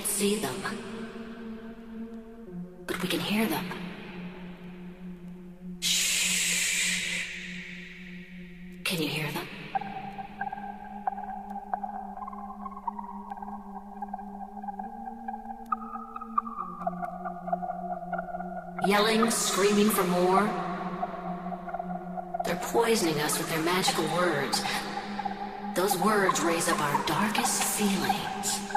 can't see them, but we can hear them. Shh. Can you hear them? Yelling, screaming for more. They're poisoning us with their magical words. Those words raise up our darkest feelings.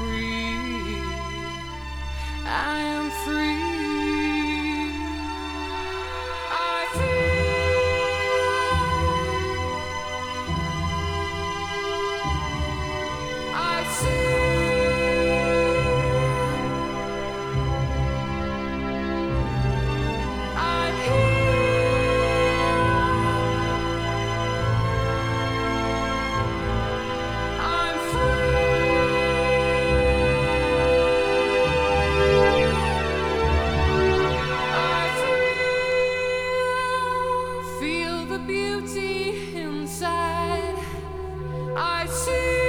Free. beauty inside. I see.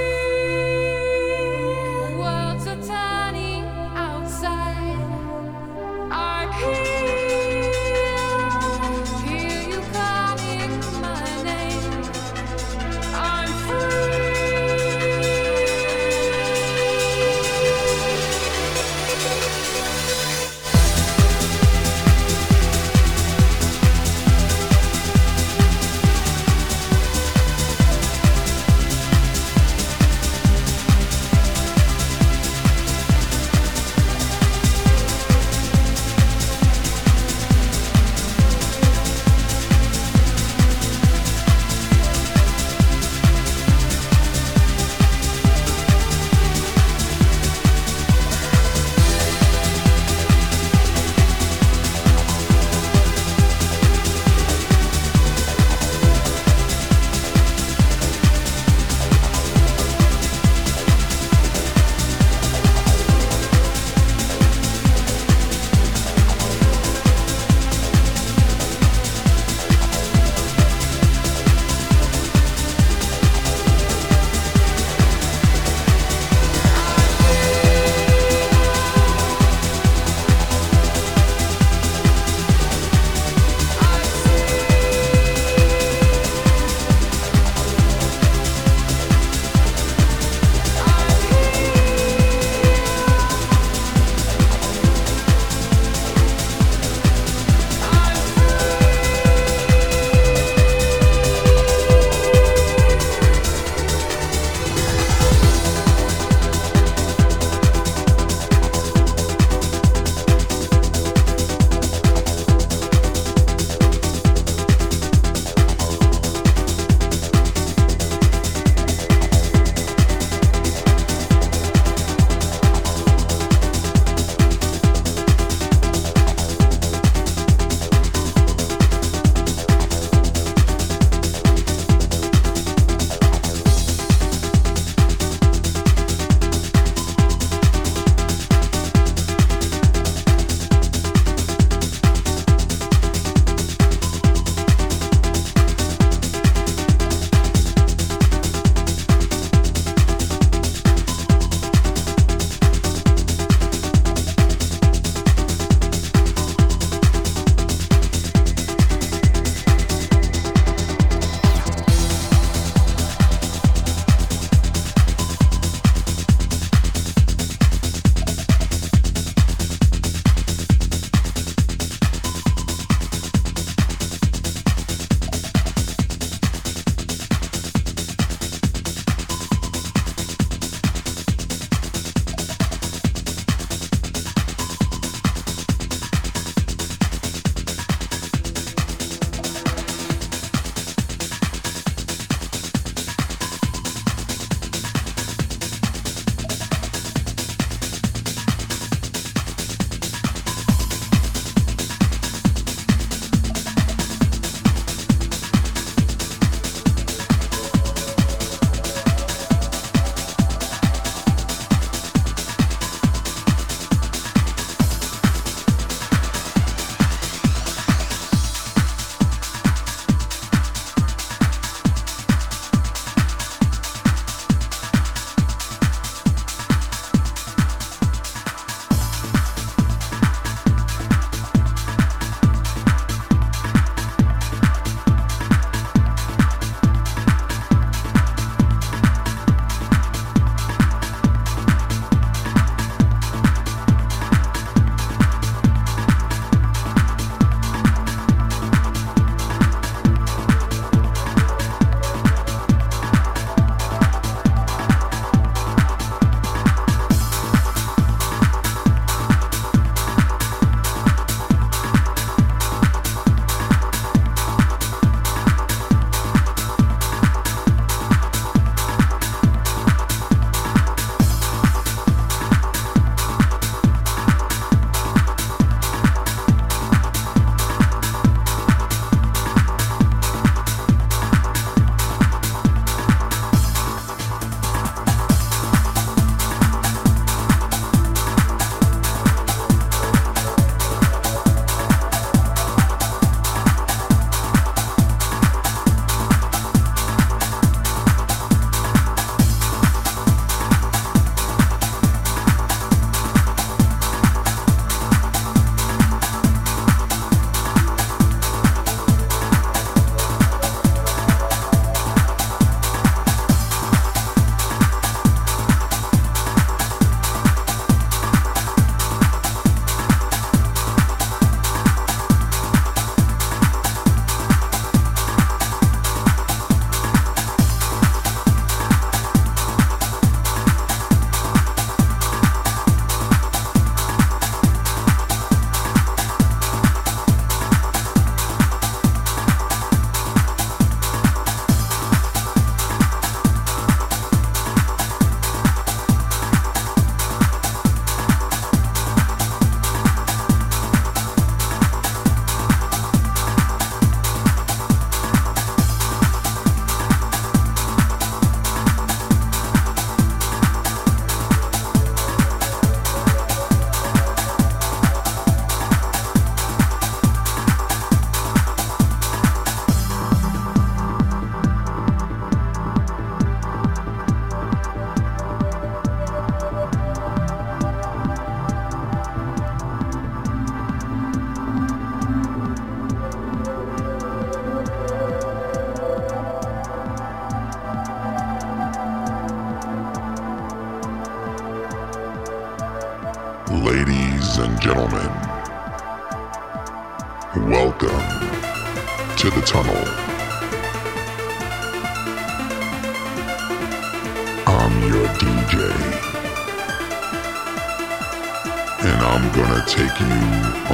Take you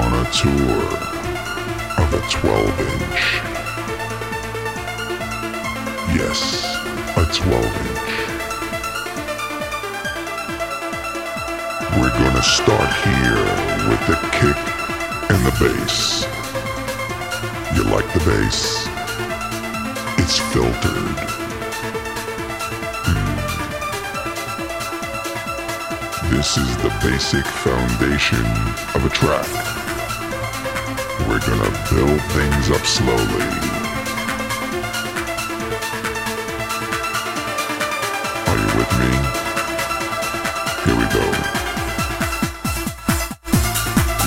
on a tour of a 12 inch. Yes, a 12 inch. We're gonna start here with the kick and the bass. You like the bass? It's filtered. This is the basic foundation of a track. We're gonna build things up slowly. Are you with me? Here we go.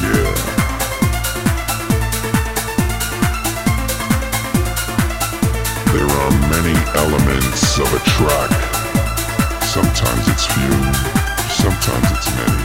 Yeah. There are many elements of a track. Sometimes it's few, sometimes it's many.